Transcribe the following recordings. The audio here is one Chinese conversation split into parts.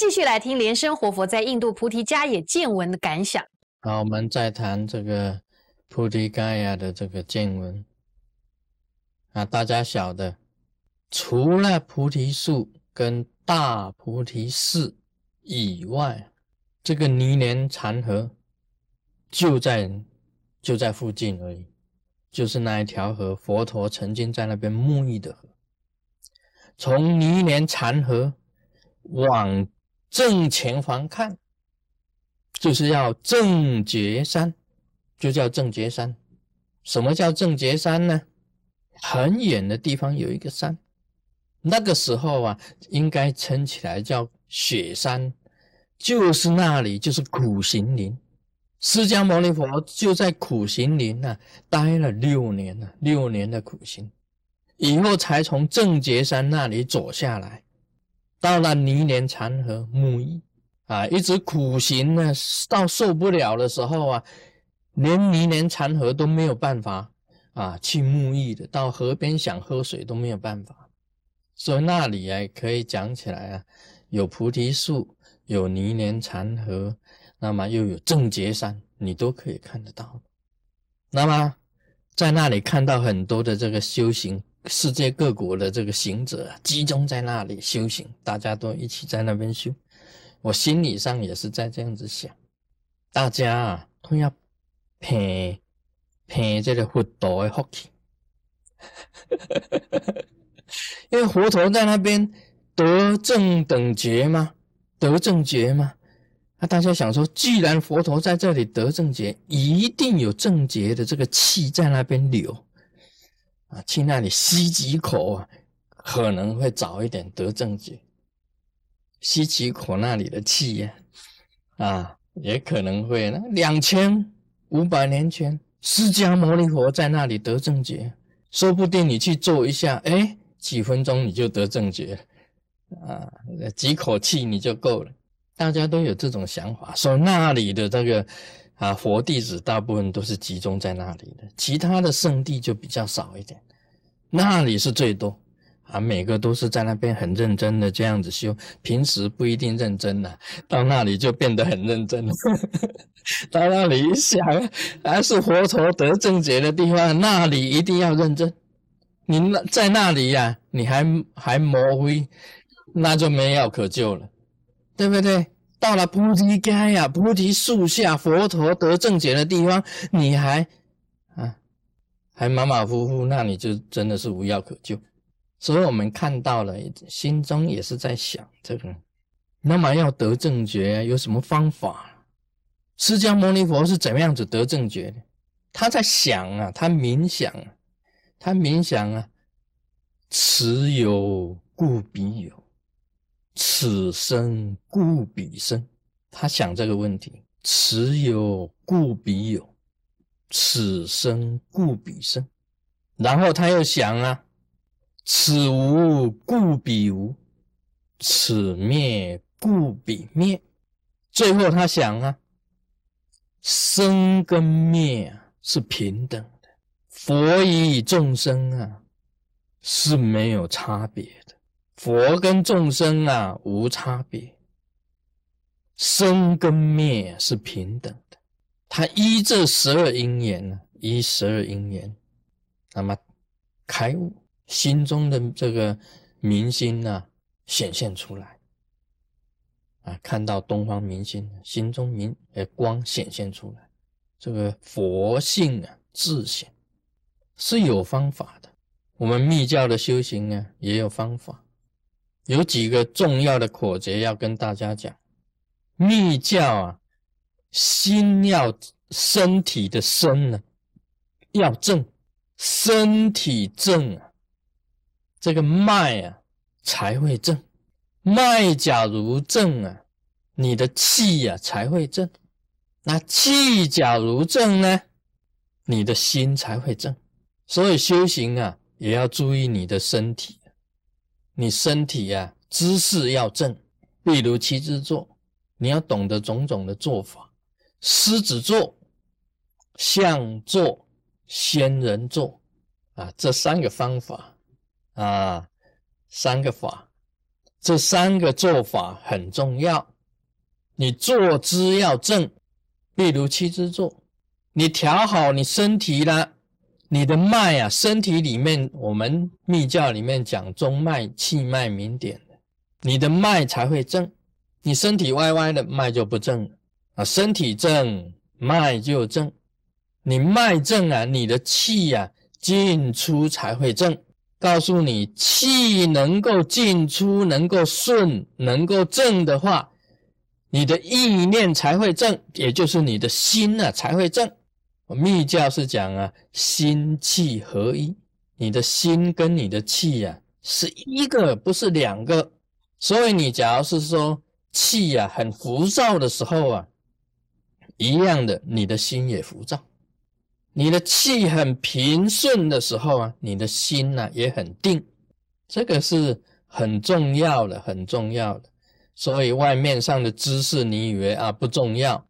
继续来听莲生活佛在印度菩提迦也见闻的感想。好，我们再谈这个菩提伽耶的这个见闻啊，大家晓得，除了菩提树跟大菩提寺以外，这个泥莲禅河就在就在附近而已，就是那一条河，佛陀曾经在那边沐浴的河。从泥莲禅河往正前方看。就是要正觉山，就叫正觉山。什么叫正觉山呢？很远的地方有一个山，那个时候啊，应该称起来叫雪山，就是那里就是苦行林。释迦牟尼佛就在苦行林那待了六年了，六年的苦行，以后才从正觉山那里走下来，到了泥莲禅河沐浴。啊，一直苦行呢，到受不了的时候啊，连泥莲禅河都没有办法啊去沐浴的，到河边想喝水都没有办法。所以那里啊，可以讲起来啊，有菩提树，有泥莲禅河，那么又有正觉山，你都可以看得到。那么在那里看到很多的这个修行，世界各国的这个行者集中在那里修行，大家都一起在那边修。我心理上也是在这样子想，大家啊都要拼拼这个佛陀的福气，因为佛陀在那边得正等觉嘛，得正觉嘛。那大家想说，既然佛陀在这里得正觉，一定有正觉的这个气在那边流啊，去那里吸几口啊，可能会早一点得正觉。吸几口那里的气呀，啊，也可能会那两千五百年前，释迦牟尼佛在那里得正觉，说不定你去做一下，哎，几分钟你就得正觉，啊，几口气你就够了。大家都有这种想法，说那里的这个啊佛弟子大部分都是集中在那里的，其他的圣地就比较少一点，那里是最多。啊，每个都是在那边很认真的这样子修，平时不一定认真呐，到那里就变得很认真了。到那里一想，还是佛陀得正觉的地方，那里一定要认真。你那在那里呀，你还还魔灰，那就没药可救了，对不对？到了菩提街呀，菩提树下，佛陀得正觉的地方，你还啊还马马虎虎，那你就真的是无药可救。所以我们看到了，心中也是在想这个。那么要得正觉，有什么方法？释迦牟尼佛是怎么样子得正觉的？他在想啊，他冥想啊，他冥想啊，此有故彼有，此生故彼生。他想这个问题：此有故彼有，此生故彼生。然后他又想啊。此无故彼无，此灭故彼灭。最后他想啊，生跟灭是平等的，佛与众生啊是没有差别的，佛跟众生啊无差别，生跟灭是平等的。他依这十二因缘呢，依十二因缘，那么开悟。心中的这个明星呢，显现出来啊，看到东方明星，心中明呃光显现出来，这个佛性啊自显，是有方法的。我们密教的修行啊，也有方法，有几个重要的口诀要跟大家讲。密教啊，心要身体的身呢要正，身体正啊。这个脉啊才会正，脉假如正啊，你的气呀才会正。那气假如正呢，你的心才会正。所以修行啊，也要注意你的身体，你身体啊姿势要正。例如七字坐，你要懂得种种的做法：狮子座、象座、仙人座啊，这三个方法。啊，三个法，这三个做法很重要。你坐姿要正，例如七支坐，你调好你身体了，你的脉啊，身体里面我们密教里面讲中脉、气脉、明点，你的脉才会正。你身体歪歪的，脉就不正啊。身体正，脉就正。你脉正啊，你的气呀进出才会正。告诉你，气能够进出，能够顺，能够正的话。你的意念才会正，也就是你的心呢才会正。密教是讲啊，心气合一，你的心跟你的气呀是一个，不是两个。所以你假如是说气呀很浮躁的时候啊，一样的，你的心也浮躁；你的气很平顺的时候啊，你的心呢也很定。这个是很重要的，很重要的。所以外面上的知识，你以为啊不重要，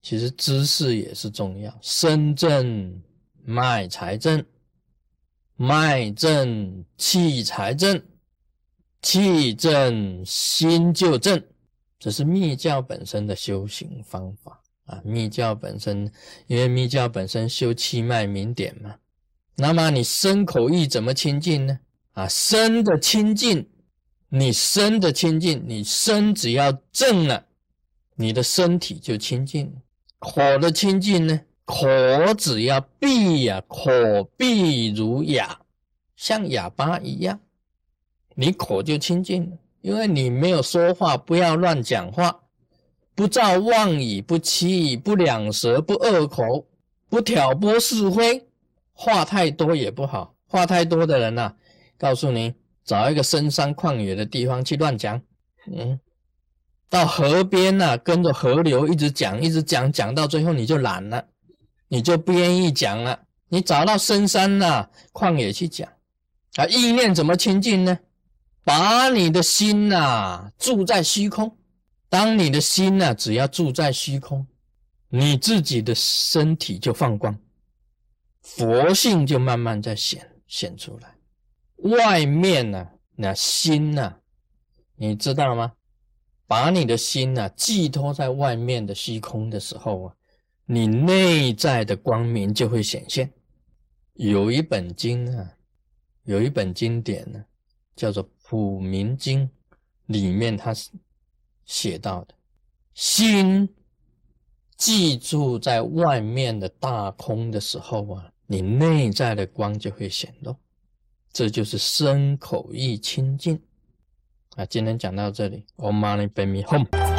其实姿势也是重要。身正脉才正，脉正气才正，气正心就正。这是密教本身的修行方法啊。密教本身，因为密教本身修气脉明点嘛。那么你身口意怎么清净呢？啊，身的清净。你身的清净，你身只要正了，你的身体就清净。口的清净呢？口只要闭呀，口闭如哑，像哑巴一样，你口就清净了。因为你没有说话，不要乱讲话，不造妄语，不欺语，不两舌，不恶口，不挑拨是非。话太多也不好，话太多的人呐，告诉你。找一个深山旷野的地方去乱讲，嗯，到河边呐，跟着河流一直讲，一直讲，讲到最后你就懒了，你就不愿意讲了。你找到深山呐、旷野去讲，啊，意念怎么清净呢？把你的心呐住在虚空，当你的心呐只要住在虚空，你自己的身体就放光，佛性就慢慢在显显出来。外面呢，那心呐，你知道吗？把你的心呢寄托在外面的虚空的时候啊，你内在的光明就会显现。有一本经啊，有一本经典呢，叫做《普明经》，里面它是写到的：心记住在外面的大空的时候啊，你内在的光就会显露。这就是身口意清净啊！今天讲到这里，Om Mani Padme Hum。